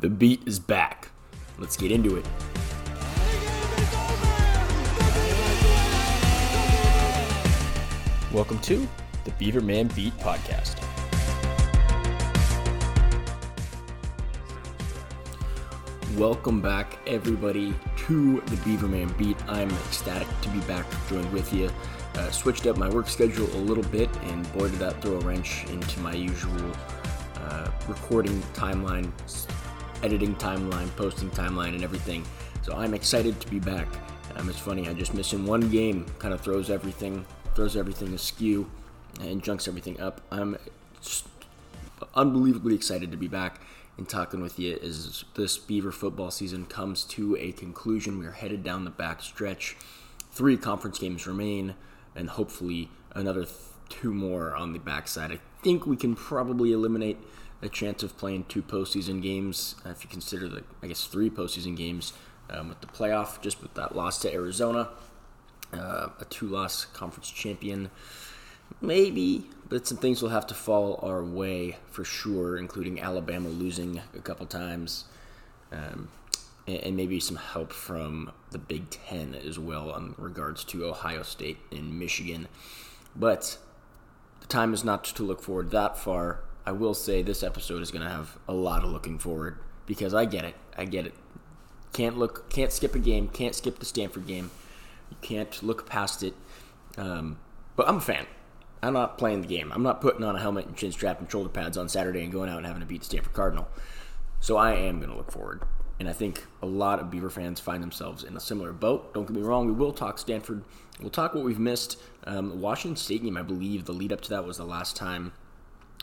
The beat is back. Let's get into it. Welcome to the Beaver Man Beat Podcast. Welcome back, everybody, to the Beaverman Beat. I'm ecstatic to be back joined with you. Uh, switched up my work schedule a little bit, and boy, did that throw a wrench into my usual uh, recording timeline, editing timeline, posting timeline, and everything. So I'm excited to be back. Um, it's funny, I just missing one game kind of throws everything, throws everything askew, and junks everything up. I'm unbelievably excited to be back and talking with you as this Beaver football season comes to a conclusion. We're headed down the back stretch. Three conference games remain, and hopefully another th- two more on the backside. I think we can probably eliminate a chance of playing two postseason games uh, if you consider the, I guess, three postseason games um, with the playoff, just with that loss to Arizona, uh, a two-loss conference champion. Maybe, but some things will have to fall our way for sure, including Alabama losing a couple times, um, and, and, maybe some help from the Big Ten as well in regards to Ohio State and Michigan. But the time is not to look forward that far. I will say this episode is going to have a lot of looking forward because I get it. I get it. Can't look, can't skip a game, can't skip the Stanford game. You can't look past it. Um, but I'm a fan. I'm not playing the game. I'm not putting on a helmet and chin strap and shoulder pads on Saturday and going out and having to beat the Stanford Cardinal. So I am going to look forward. And I think a lot of Beaver fans find themselves in a similar boat. Don't get me wrong, we will talk Stanford. We'll talk what we've missed. Um, Washington State game, I believe, the lead up to that was the last time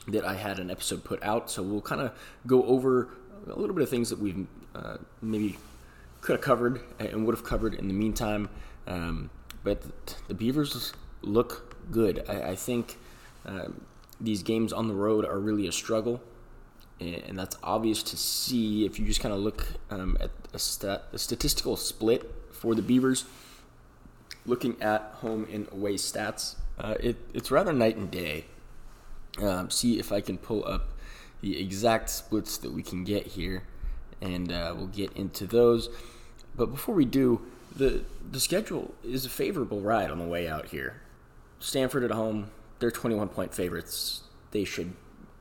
that I had an episode put out. So we'll kind of go over a little bit of things that we've uh, maybe could have covered and would have covered in the meantime. Um, but the Beavers look good. I, I think um, these games on the road are really a struggle, and that's obvious to see if you just kind of look um, at a, stat, a, statistical split for the Beavers. Looking at home and away stats, uh, it, it's rather night and day. Um, see if I can pull up the exact splits that we can get here, and uh, we'll get into those. But before we do, the the schedule is a favorable ride on the way out here. Stanford at home, they're 21 point favorites. They should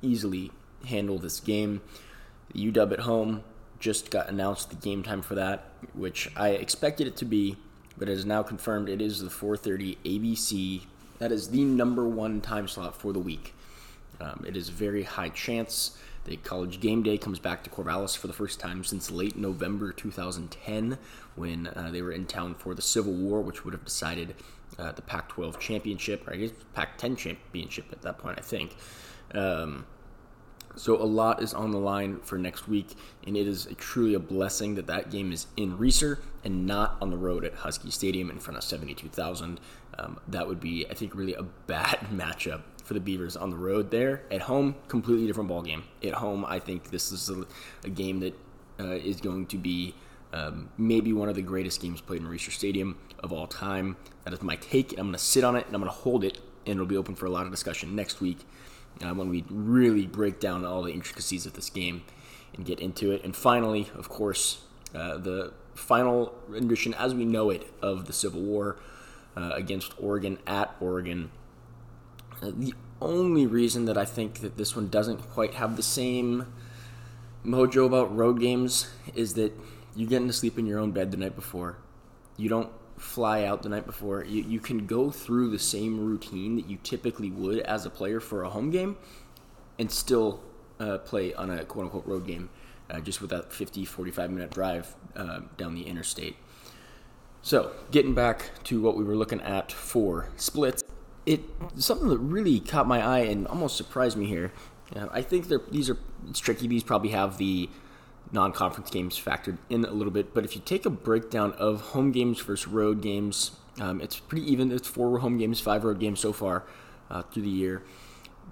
easily handle this game. UW at home just got announced the game time for that, which I expected it to be, but it is now confirmed it is the 4:30 ABC. That is the number one time slot for the week. Um, it is a very high chance that college game day comes back to Corvallis for the first time since late November 2010 when uh, they were in town for the Civil War, which would have decided uh, the Pac 12 championship, or I guess Pac 10 championship at that point, I think. Um, so a lot is on the line for next week, and it is truly a blessing that that game is in Reser and not on the road at Husky Stadium in front of 72,000. Um, that would be, I think, really a bad matchup for the Beavers on the road there. At home, completely different ball game. At home, I think this is a, a game that uh, is going to be um, maybe one of the greatest games played in Reser Stadium of all time. That is my take. I'm going to sit on it and I'm going to hold it, and it'll be open for a lot of discussion next week uh, when we really break down all the intricacies of this game and get into it. And finally, of course, uh, the final rendition as we know it of the Civil War uh, against Oregon at Oregon. Uh, the only reason that I think that this one doesn't quite have the same mojo about road games is that you're getting to sleep in your own bed the night before. You don't fly out the night before. You, you can go through the same routine that you typically would as a player for a home game and still uh, play on a quote unquote road game uh, just with that 50, 45 minute drive uh, down the interstate. So, getting back to what we were looking at for splits, it something that really caught my eye and almost surprised me here. Uh, I think these are tricky. These probably have the non-conference games factored in a little bit. But if you take a breakdown of home games versus road games, um, it's pretty even. It's four home games, five road games so far uh, through the year.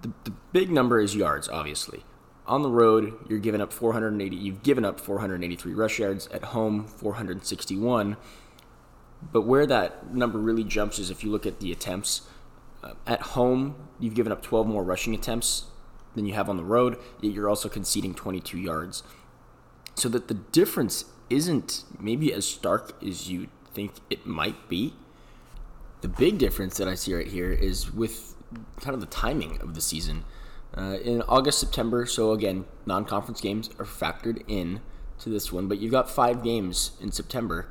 The, the big number is yards, obviously. On the road, you're giving up 480. You've given up 483 rush yards. At home, 461. But where that number really jumps is if you look at the attempts. At home, you've given up 12 more rushing attempts than you have on the road. Yet you're also conceding 22 yards. So that the difference isn't maybe as stark as you think it might be. The big difference that I see right here is with kind of the timing of the season. Uh, in August, September, so again, non conference games are factored in to this one, but you've got five games in September.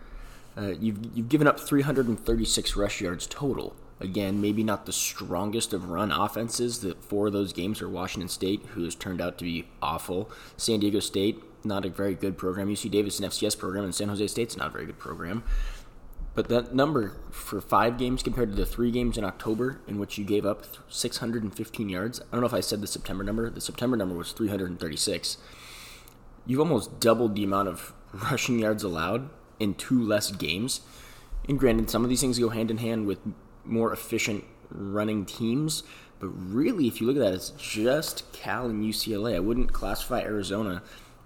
Uh, you've, you've given up 336 rush yards total. Again, maybe not the strongest of run offenses. That four of those games are Washington State, who has turned out to be awful. San Diego State, not a very good program. UC Davis, an FCS program, and San Jose State's not a very good program. But that number for five games compared to the three games in October in which you gave up 615 yards. I don't know if I said the September number. The September number was 336. You've almost doubled the amount of rushing yards allowed in two less games. And granted, some of these things go hand in hand with more efficient running teams. But really, if you look at that, it's just Cal and UCLA. I wouldn't classify Arizona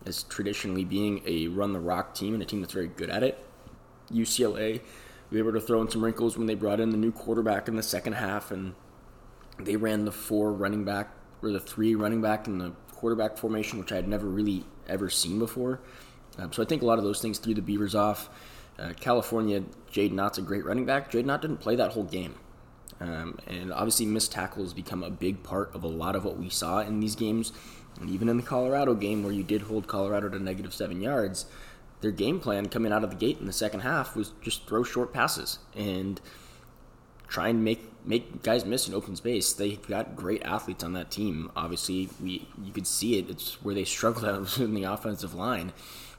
as traditionally being a run the rock team and a team that's very good at it. UCLA we were able to throw in some wrinkles when they brought in the new quarterback in the second half, and they ran the four running back or the three running back in the quarterback formation, which I had never really ever seen before. Um, so I think a lot of those things threw the Beavers off. Uh, California, Jaydn Ott's a great running back. Jaydn Ott didn't play that whole game. Um, and obviously, missed tackles become a big part of a lot of what we saw in these games. And even in the Colorado game, where you did hold Colorado to negative seven yards, their game plan coming out of the gate in the second half was just throw short passes and try and make make guys miss in open space. They've got great athletes on that team. Obviously, we you could see it. It's where they struggled in the offensive line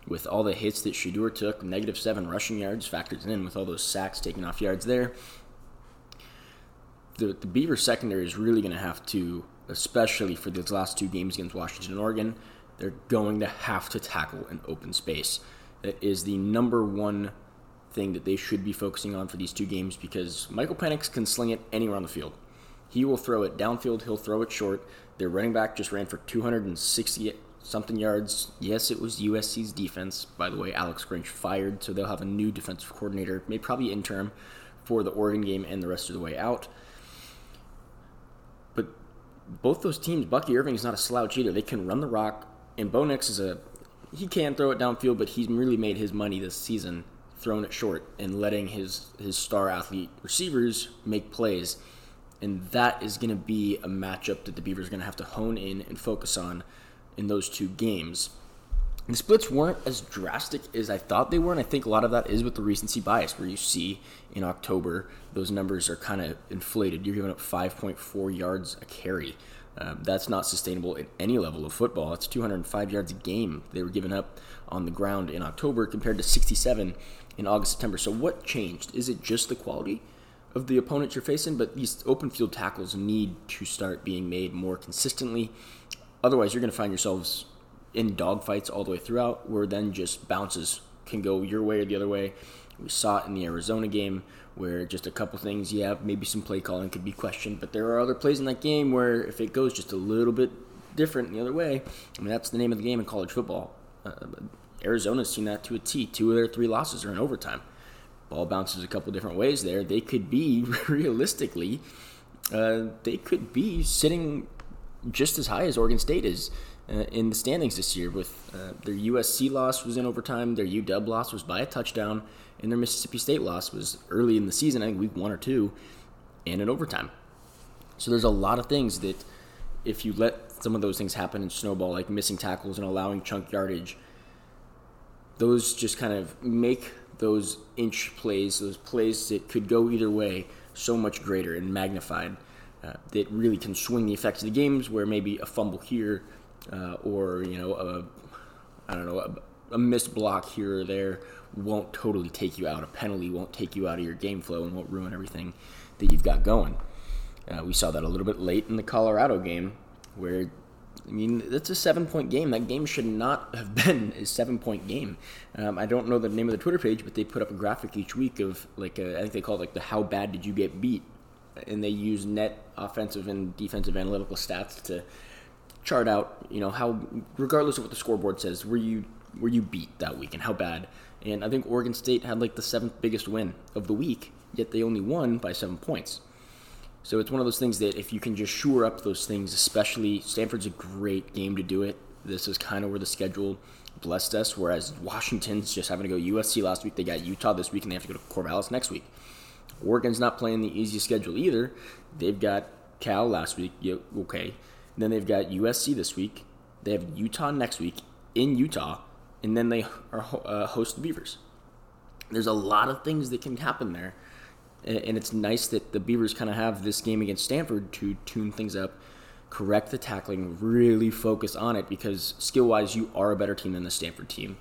with all the hits that Shedeur took, negative seven rushing yards factored in with all those sacks taking off yards there. The, the Beaver secondary is really going to have to, especially for these last two games against Washington and Oregon, they're going to have to tackle an open space. That is the number one thing that they should be focusing on for these two games because Michael Penix can sling it anywhere on the field. He will throw it downfield, he'll throw it short. Their running back just ran for 260 something yards. Yes, it was USC's defense. By the way, Alex Grinch fired, so they'll have a new defensive coordinator, maybe probably interim, for the Oregon game and the rest of the way out. But both those teams, Bucky Irving is not a slouch either. They can run the rock, and Bo Nix is a he can throw it downfield, but he's really made his money this season throwing it short and letting his his star athlete receivers make plays. And that is going to be a matchup that the Beavers are going to have to hone in and focus on in those two games. The splits weren't as drastic as I thought they were, and I think a lot of that is with the recency bias, where you see in October those numbers are kind of inflated. You're giving up 5.4 yards a carry. Um, that's not sustainable at any level of football. It's 205 yards a game they were giving up on the ground in October compared to 67 in August, September. So, what changed? Is it just the quality of the opponents you're facing? But these open field tackles need to start being made more consistently. Otherwise, you're going to find yourselves in dogfights all the way throughout, where then just bounces can go your way or the other way. We saw it in the Arizona game where just a couple things, yeah, maybe some play calling could be questioned, but there are other plays in that game where if it goes just a little bit different the other way, I mean, that's the name of the game in college football. Uh, Arizona's seen that to a T. Two of their three losses are in overtime. Ball bounces a couple different ways there. They could be, realistically, uh, they could be sitting just as high as Oregon State is uh, in the standings this year. With uh, their USC loss was in overtime, their UW loss was by a touchdown, and their Mississippi State loss was early in the season, I think week one or two, and in overtime. So there's a lot of things that if you let some of those things happen and snowball, like missing tackles and allowing chunk yardage, those just kind of make those inch plays, those plays that could go either way, so much greater and magnified uh, that really can swing the effects of the games. Where maybe a fumble here, uh, or you know, a I don't know, a, a missed block here or there won't totally take you out. A penalty won't take you out of your game flow and won't ruin everything that you've got going. Uh, we saw that a little bit late in the Colorado game, where I mean, that's a seven point game. That game should not have been a seven point game. Um, I don't know the name of the Twitter page, but they put up a graphic each week of like, a, I think they call it like the how bad did you get beat and they use net offensive and defensive analytical stats to chart out, you know, how regardless of what the scoreboard says, were you were you beat that week and how bad. And I think Oregon State had like the seventh biggest win of the week, yet they only won by seven points. So it's one of those things that if you can just shore up those things, especially Stanford's a great game to do it. This is kind of where the schedule blessed us. Whereas Washington's just having to go USC last week. They got Utah this week, and they have to go to Corvallis next week. Oregon's not playing the easiest schedule either. They've got Cal last week. Okay. Then they've got USC this week. They have Utah next week in Utah, and then they are uh, host the Beavers. There's a lot of things that can happen there, and it's nice that the Beavers kind of have this game against Stanford to tune things up correct the tackling, really focus on it because skill wise, you are a better team than the Stanford team.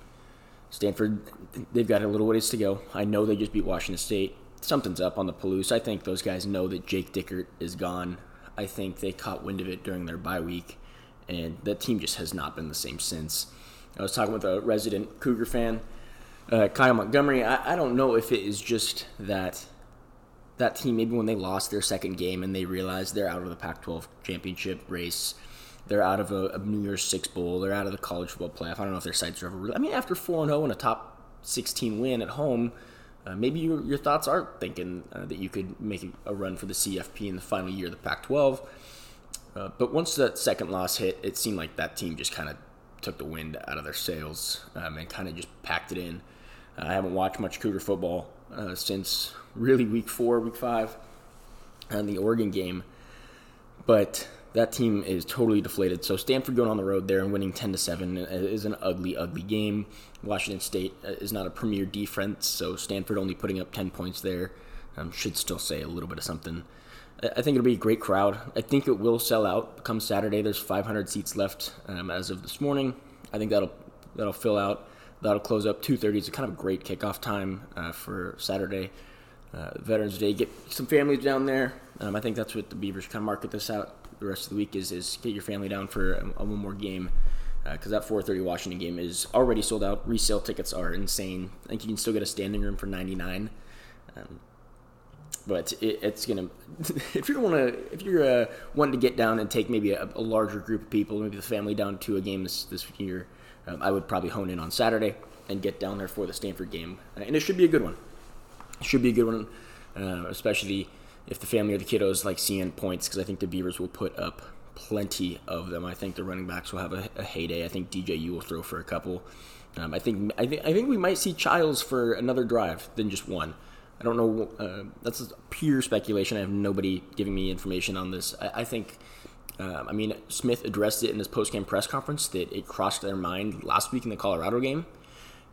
Stanford, they've got a little ways to go. I know they just beat Washington State. Something's up on the Palouse. I think those guys know that Jake Dickert is gone. I think they caught wind of it during their bye week, and that team just has not been the same since. I was talking with a resident Cougar fan, uh, Kyle Montgomery. I, I don't know if it is just that that team, maybe when they lost their second game and they realized they're out of the Pac 12 championship race, they're out of a, a, New Year's Six Bowl, they're out of the college football playoff. I don't know if their sights are ever. Really, I mean, after 4 0 and a top 16 win at home, uh, maybe your, your thoughts are thinking uh, that you could make a run for the CFP in the final year of the Pac 12. Uh, but once that second loss hit, it seemed like that team just kind of took the wind out of their sails um, and kind of just packed it in. I haven't watched much Cougar football uh, since really week four, week five, and the Oregon game. But that team is totally deflated. So Stanford going on the road there and winning 10 to 7 is an ugly, ugly game. Washington State uh, is not a premier defense, so Stanford only putting up 10 points there um, should still say a little bit of something. I think it'll be a great crowd. I think it will sell out come Saturday. There's 500 seats left um, as of this morning. I think that'll that'll fill out. That'll close up 2:30. It's a kind of a great kickoff time uh, for Saturday uh, Veterans Day. Get some families down there. Um, I think that's what the Beavers kind of market this out the rest of the week is is get your family down for a, a one more game because uh, that 4:30 Washington game is already sold out. Resale tickets are insane. I think you can still get a standing room for 99. Um, but it, it's gonna if you're wanna if you're uh, wanting to get down and take maybe a, a, larger group of people, maybe the family down to a game this this year, um, I would probably hone in on Saturday and get down there for the Stanford game, uh, and it should be a good one. Should be a good one, uh, especially if the family or the kiddos like seeing points, because I think the Beavers will put up plenty of them. I think the running backs will have a, a heyday. I think DJU will throw for a couple. Um, I think I think I think we might see Chiles for another drive than just one. I don't know. Uh, that's pure speculation. I have nobody giving me information on this. I, I think. Um, I mean, Smith addressed it in his post-game press conference that it crossed their mind last week in the Colorado game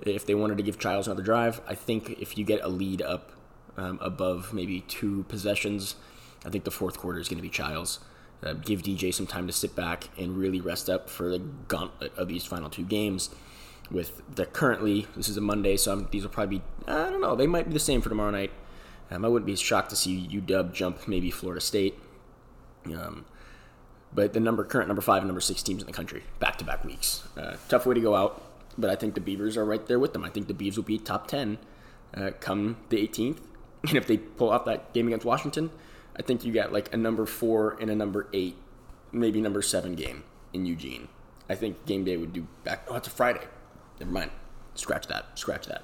if they wanted to give Chiles another drive. I think if you get a lead up um, above maybe two possessions, I think the fourth quarter is going to be Chiles. Uh, give DJ some time to sit back and really rest up for the gauntlet of these final two games. With the currently, this is a Monday, so I'm, these will probably be, I don't know, they might be the same for tomorrow night. Um, I wouldn't be shocked to see UW jump maybe Florida State. Um, but the number current number five and number six teams in the country back to back weeks. Uh, tough way to go out. But I think the Beavers are right there with them. I think the Beavs will be top 10 uh, come the 18th. And if they pull off that game against Washington, I think you got like a number four and a number eight, maybe number seven game in Eugene. I think game day would do back. Oh, it's a Friday. Never mind. Scratch that. Scratch that.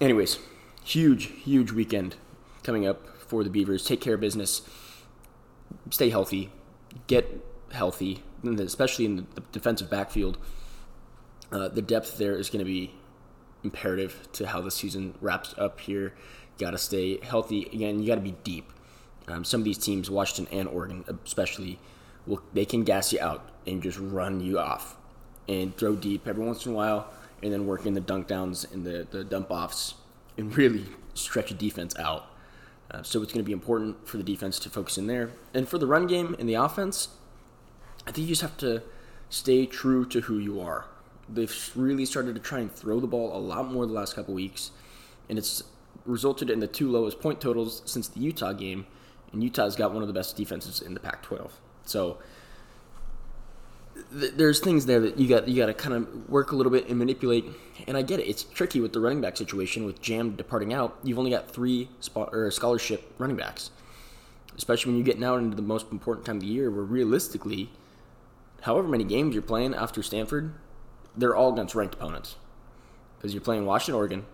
Anyways, huge, huge weekend coming up for the Beavers. Take care of business. Stay healthy. Get healthy, especially in the defensive backfield. Uh, the depth there is going to be imperative to how the season wraps up here. Got to stay healthy. Again, you got to be deep. Um, some of these teams, Washington and Oregon especially, will they can gas you out and just run you off and throw deep every once in a while, and then work in the dunk downs and the, the dump offs and really stretch a defense out. Uh, so it's going to be important for the defense to focus in there. And for the run game and the offense, I think you just have to stay true to who you are they've really started to try and throw the ball a lot more the last couple weeks, and it's resulted in the two lowest point totals since the Utah game. And Utah's got one of the best defenses in the Pac-12. So th- there's things there that you got you got to kind of work a little bit and manipulate. And I get it; it's tricky with the running back situation with Jam departing out. You've only got three spot or scholarship running backs, especially when you get now into the most important time of the year, where realistically, however many games you're playing after Stanford, they're all against ranked opponents because you're playing Washington, Oregon.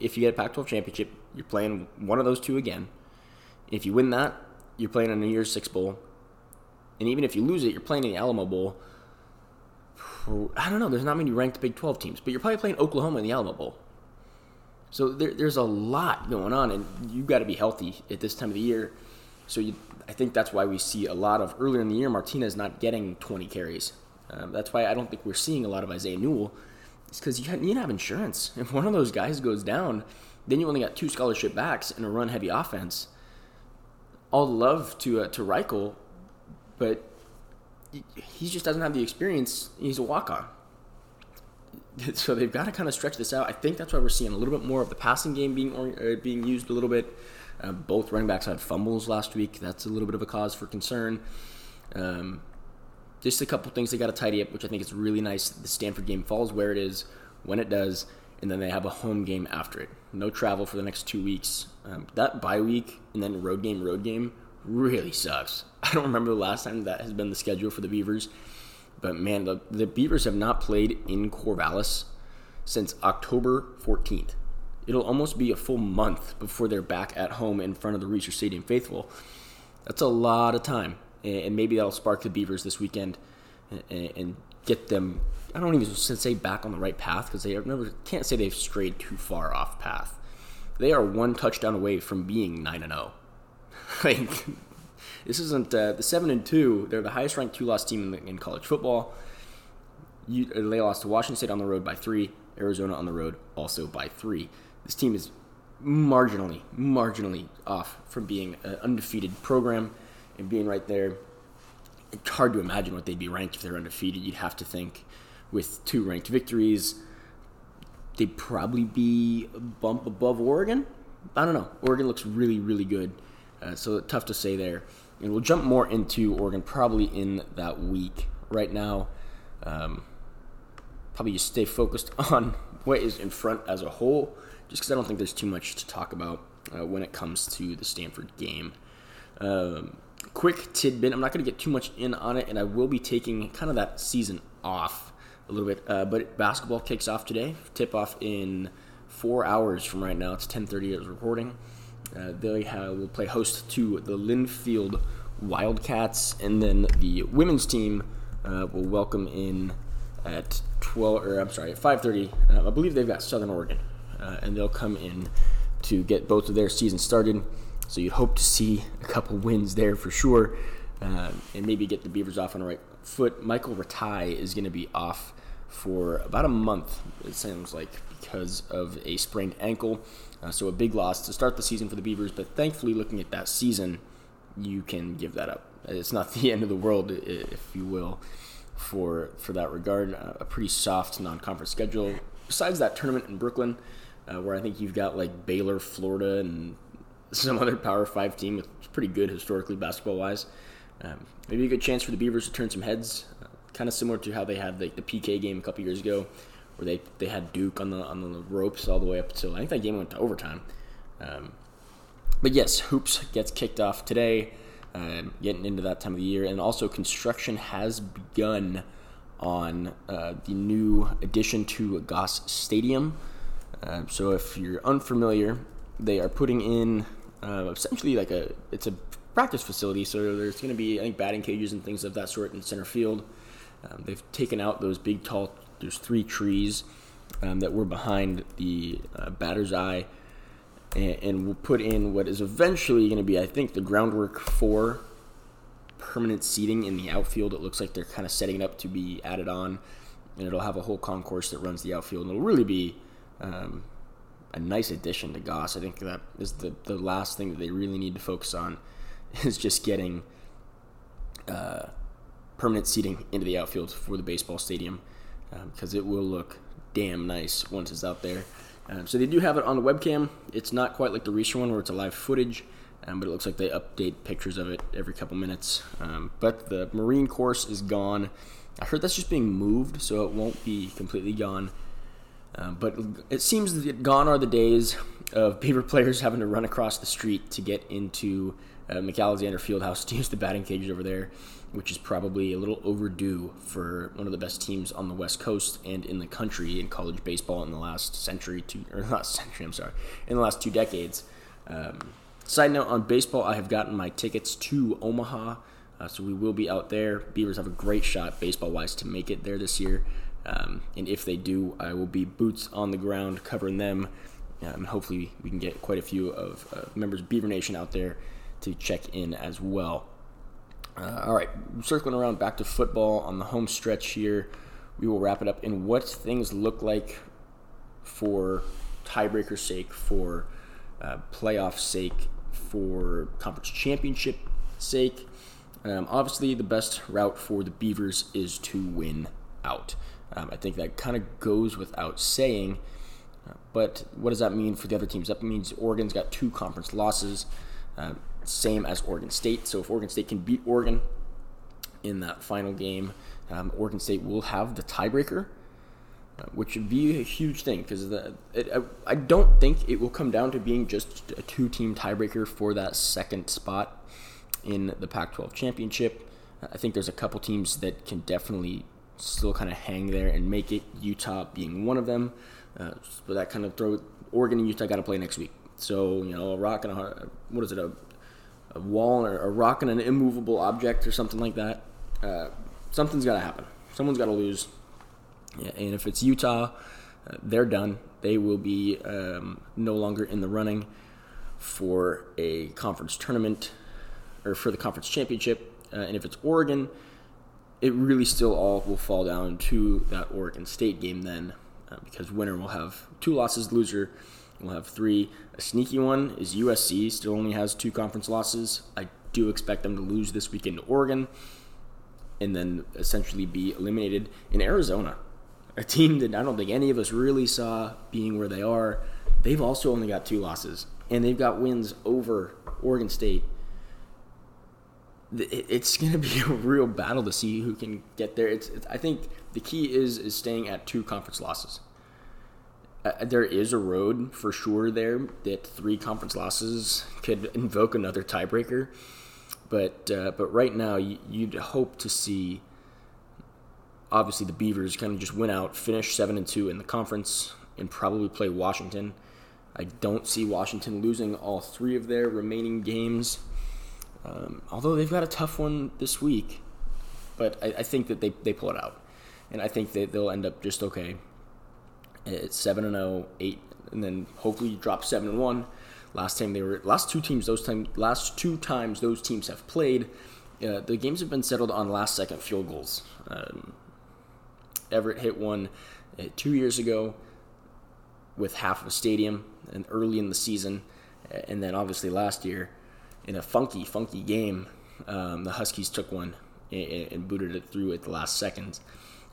If you get a Pac-12 championship, you're playing one of those two again. If you win that, you're playing a New Year's Six bowl, and even if you lose it, you're playing in the Alamo Bowl. I don't know. There's not many ranked Big 12 teams, but you're probably playing Oklahoma in the Alamo Bowl. So there, there's a lot going on, and you've got to be healthy at this time of the year. So you, I think that's why we see a lot of earlier in the year Martinez not getting 20 carries. Um, that's why I don't think we're seeing a lot of Isaiah Newell. It's because you need to have insurance. If one of those guys goes down, then you only got two scholarship backs and a run heavy offense. All love to uh, to Reichel, but he just doesn't have the experience. He's a walk on. So they've got to kind of stretch this out. I think that's why we're seeing a little bit more of the passing game being uh, being used a little bit. Uh, both running backs had fumbles last week. That's a little bit of a cause for concern. Um, just a couple things they got to tidy up, which I think is really nice. The Stanford game falls where it is when it does, and then they have a home game after it. No travel for the next two weeks. Um, that bye week and then road game, road game really sucks. I don't remember the last time that has been the schedule for the Beavers, but man, the, the Beavers have not played in Corvallis since October 14th. It'll almost be a full month before they're back at home in front of the Reser Stadium faithful. That's a lot of time and maybe that'll spark the Beavers this weekend and get them. I don't even say back on the right path because they never can't say they've strayed too far off path. They are one touchdown away from being nine and zero. Oh. Like this isn't uh, the seven and two. They're the highest ranked two loss team in, in college football. You, they lost to Washington State on the road by three. Arizona on the road also by three. This team is marginally, marginally off from being an undefeated program and being right there, it's hard to imagine what they'd be ranked if they're undefeated. You'd have to think with two ranked victories, they'd probably be a bump above Oregon. I don't know. Oregon looks really, really good. Uh, so tough to say there. And we'll jump more into Oregon probably in that week. Right now, um, probably just stay focused on what is in front as a whole, just because I don't think there's too much to talk about uh, when it comes to the Stanford game. Um, quick tidbit. I'm not going to get too much in on it, and I will be taking kind of that season off a little bit. Uh, but basketball kicks off today. Tip off in four hours from right now. It's 10:30 as recording. Uh, they will play host to the Linfield Wildcats, and then the women's team uh, will welcome in at 12 or I'm sorry, at 5:30. Uh, I believe they've got Southern Oregon, uh, and they'll come in to get both of their seasons started. So you'd hope to see a couple wins there for sure, uh, and maybe get the Beavers off on the right foot. Michael Rataj is going to be off for about a month, it sounds like, because of a sprained ankle. Uh, so a big loss to start the season for the Beavers, but thankfully, looking at that season, you can give that up. It's not the end of the world, if you will, for for that regard. Uh, a pretty soft non-conference schedule. Besides that tournament in Brooklyn, uh, where I think you've got like Baylor, Florida, and some other Power Five team with pretty good historically basketball wise. Um, maybe a good chance for the Beavers to turn some heads, uh, kind of similar to how they had the, the PK game a couple years ago, where they, they had Duke on the on the ropes all the way up until I think that game went to overtime. Um, but yes, hoops gets kicked off today, um, getting into that time of the year, and also construction has begun on uh, the new addition to Goss Stadium. Uh, so if you're unfamiliar, they are putting in uh, essentially like a it's a practice facility. So there's going to be I think batting cages and things of that sort in center field. Um, they've taken out those big tall. There's three trees um, that were behind the uh, batter's eye, and, and we'll put in what is eventually going to be I think the groundwork for permanent seating in the outfield. It looks like they're kind of setting it up to be added on, and it'll have a whole concourse that runs the outfield, and it'll really be um, a nice addition to Goss. I think that is the, the last thing that they really need to focus on is just getting uh, permanent seating into the outfield for the baseball stadium because um, it will look damn nice once it's out there. Um, so they do have it on the webcam. It's not quite like the Reser one where it's a live footage, um, but it looks like they update pictures of it every couple minutes. Um, but the Marine course is gone. I heard that's just being moved, so it won't be completely gone. Um, but it seems that gone are the days of Beaver players having to run across the street to get into uh, McAlexander Fieldhouse to use the batting cages over there, which is probably a little overdue for one of the best teams on the West Coast and in the country in college baseball in the last century, two, or not century, I'm sorry, in the last two decades. Um, side note on baseball, I have gotten my tickets to Omaha Uh, so we will be out there. Beavers have a great shot, baseball wise, to make it there this year. Um, and if they do, I will be boots on the ground covering them. Um, hopefully, we can get quite a few of uh, members of Beaver Nation out there to check in as well. Uh, all right, circling around back to football on the home stretch here. We will wrap it up in what things look like for tiebreaker sake, for uh, playoff sake, for conference championship sake. Um, obviously, the best route for the Beavers is to win out. Um, I think that kind of goes without saying. Uh, but what does that mean for the other teams? That means Oregon's got two conference losses, uh, same as Oregon State. So if Oregon State can beat Oregon in that final game, um, Oregon State will have the tiebreaker, uh, which would be a huge thing because I don't think it will come down to being just a two-team tiebreaker for that second spot in the Pac-12 championship. I think there's a couple teams that can definitely still kind of hang there and make it. Utah being one of them, uh, but that kind of throw Oregon and Utah got to play next week. So you know, a rock and a what is it a, a wall or a rock and an immovable object or something like that. Uh, something's got to happen. Someone's got to lose. Yeah, and if it's Utah, uh, they're done. They will be um, no longer in the running for a conference tournament or for the conference championship. Uh, and if it's Oregon, it really still all will fall down to that Oregon State game then, uh, because winner will have two losses, loser will have three. A sneaky one is USC, still only has two conference losses. I do expect them to lose this weekend to Oregon and then essentially be eliminated in Arizona, a team that I don't think any of us really saw being where they are. They've also only got two losses, and they've got wins over Oregon State it's going to be a real battle to see who can get there. It's, it's, I think the key is is staying at two conference losses. Uh, there is a road for sure there that three conference losses could invoke another tiebreaker, but uh, but right now you, you'd hope to see. Obviously, the Beavers kind of just win out, finish seven and two in the conference, and probably play Washington. I don't see Washington losing all three of their remaining games. Um, although they've got a tough one this week, but I, I, think that they, they pull it out, and I think that they'll end up just okay. It's seven and 0, 8, and then hopefully you drop seven and one. Last time they were last two teams those time last two times those teams have played, uh, the games have been settled on last second field goals. Um, Everett hit one uh, two years ago with half of a stadium and early in the season, and then obviously last year in a funky, funky game, um, the Huskies took one and, and, booted it through at the last seconds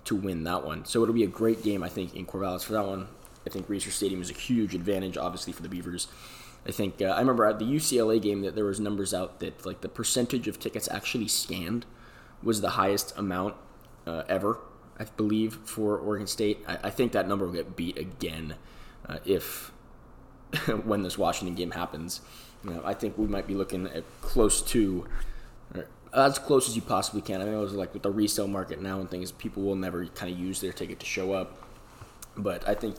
to win that one. So it'll be a great game, I think, in Corvallis for that one. I think Reser Stadium is a huge advantage, obviously, for the Beavers. I think uh, I remember at the UCLA game that there was numbers out that like the percentage of tickets actually scanned was the highest amount uh, ever, I believe, for Oregon State. I, I, think that number will get beat again uh, if when this Washington game happens. You know, I think we might be looking at close to, as close as you possibly can. I know it's like with the resale market now and things, people will never kind of use their ticket to show up. But I think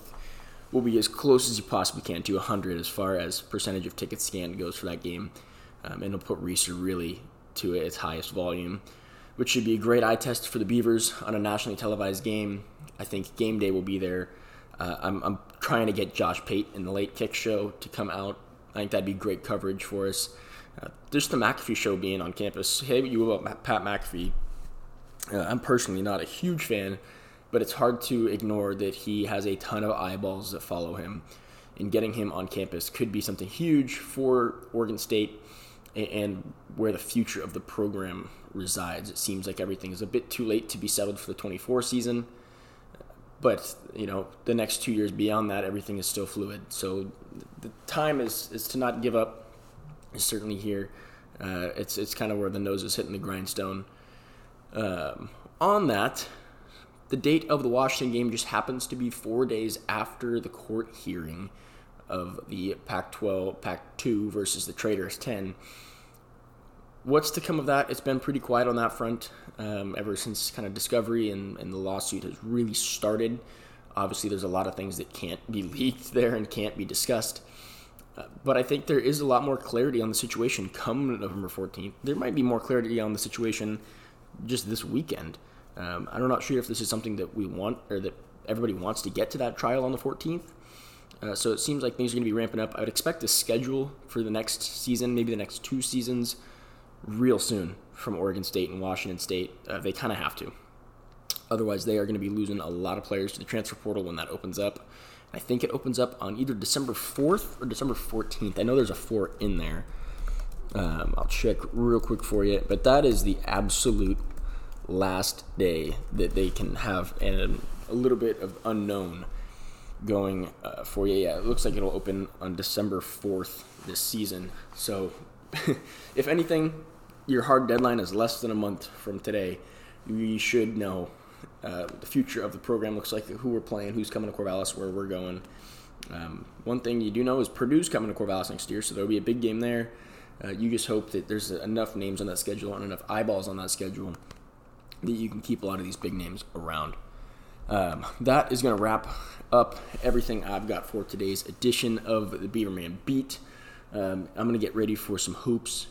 we'll be as close as you possibly can to 100 as far as percentage of tickets scanned goes for that game. Um, and it'll put Reser really to its highest volume, which should be a great eye test for the Beavers on a nationally televised game. I think game day will be there. Uh, I'm, I'm trying to get Josh Pate in the late kick show to come out I think that'd be great coverage for us. Uh, just the McAfee show being on campus. Hey, you about Pat McAfee. Uh, I'm personally not a huge fan, but it's hard to ignore that he has a ton of eyeballs that follow him. And getting him on campus could be something huge for Oregon State and where the future of the program resides. It seems like everything is a bit too late to be settled for the 24 season. But, you know, the next two years beyond that, everything is still fluid. So the time is is to not give up. Is certainly here. Uh, it's it's kind of where the nose is hitting the grindstone. Um, on that, the date of the Washington game just happens to be four days after the court hearing of the Pac-12, Pac-2 versus the Traitors 10. What's to come of that? It's been pretty quiet on that front um, ever since kind of discovery and, and the lawsuit has really started. Obviously, there's a lot of things that can't be leaked there and can't be discussed. Uh, but I think there is a lot more clarity on the situation come November 14th. There might be more clarity on the situation just this weekend. Um, I'm not sure if this is something that we want or that everybody wants to get to that trial on the 14th. Uh, so it seems like things are going to be ramping up. I would expect a schedule for the next season, maybe the next two seasons, real soon from Oregon State and Washington State. Uh, they kind of have to. Otherwise, they are going to be losing a lot of players to the transfer portal when that opens up. I think it opens up on either December 4th or December 14th. I know there's a 4 in there. Um, I'll check real quick for you. But that is the absolute last day that they can have and a little bit of unknown going uh, for you. Yeah, it looks like it'll open on December 4th this season. So, if anything, your hard deadline is less than a month from today. you should know uh, the future of the program looks like, who we're playing, who's coming to Corvallis, where we're going. Um, one thing you do know is Purdue's coming to Corvallis next year, so there'll be a big game there. Uh, you just hope that there's enough names on that schedule and enough eyeballs on that schedule that you can keep a lot of these big names around. Um, that is going to wrap up everything I've got for today's edition of the Beaverman Beat. Um, I'm going to get ready for some hoops,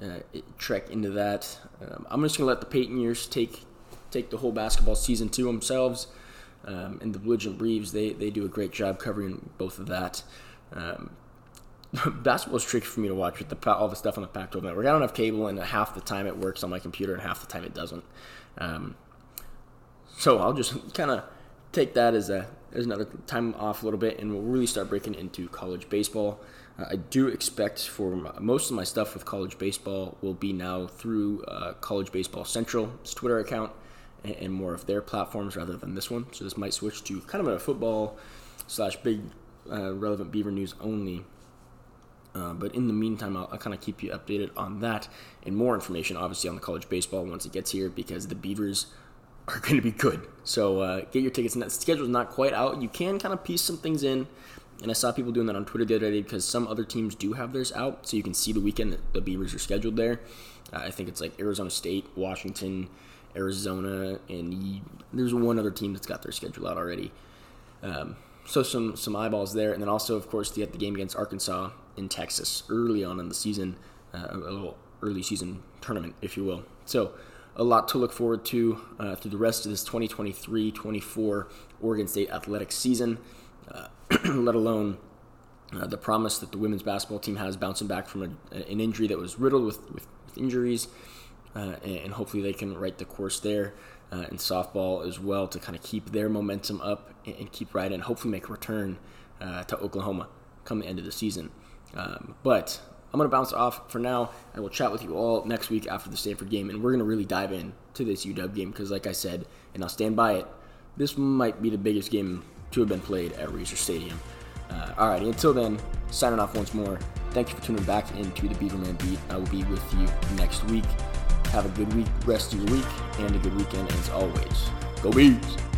uh, trek into that. Um, I'm just to let the Peyton years take take the whole basketball season to themselves. Um, and the Belligerent Breves, they, they do a great job covering both of that. Um, basketball's tricky for me to watch with the, all the stuff on the Pac-12 network. I don't have cable, and half the time it works on my computer, and half the time it doesn't. Um, so I'll just kind of take that as a as another time off a little bit, and we'll really start breaking into college baseball. I do expect for my, most of my stuff with college baseball will be now through uh, College Baseball Central's Twitter account and, and, more of their platforms rather than this one. So this might switch to kind of a football slash big uh, relevant Beaver news only. Uh, but in the meantime, I'll, I'll kind of keep you updated on that and more information, obviously, on the college baseball once it gets here because the Beavers are going to be good. So uh, get your tickets. And that schedule is not quite out. You can kind of piece some things in. And I saw people doing that on Twitter the other day because some other teams do have theirs out. So you can see the weekend that the Beavers are scheduled there. Uh, I think it's like Arizona State, Washington, Arizona, and there's one other team that's got their schedule out already. Um, so some some eyeballs there, and then also of course you have the game against Arkansas in Texas early on in the season, uh, a little early season tournament, if you will. So a lot to look forward to uh, through the rest of this 2023-24 Oregon State athletic season, uh, let alone uh, the promise that the women's basketball team has bouncing back from a, an injury that was riddled with, with, with injuries, uh, and hopefully they can right the course there. Uh, in softball as well to kind of keep their momentum up and, and keep riding and hopefully make a return uh, to Oklahoma come the end of the season. Um, but I'm going to bounce off for now. I will chat with you all next week after the Stanford game, and we're going to really dive in to this UW game because, like I said, and I'll stand by it, this might be the biggest game to have been played at Reser Stadium. Uh, all right, until then, signing off once more. Thank you for tuning back into the Beaverman Beat. I will be with you next week. Have a good week, rest of your week, and a good weekend as always. Go Beavs!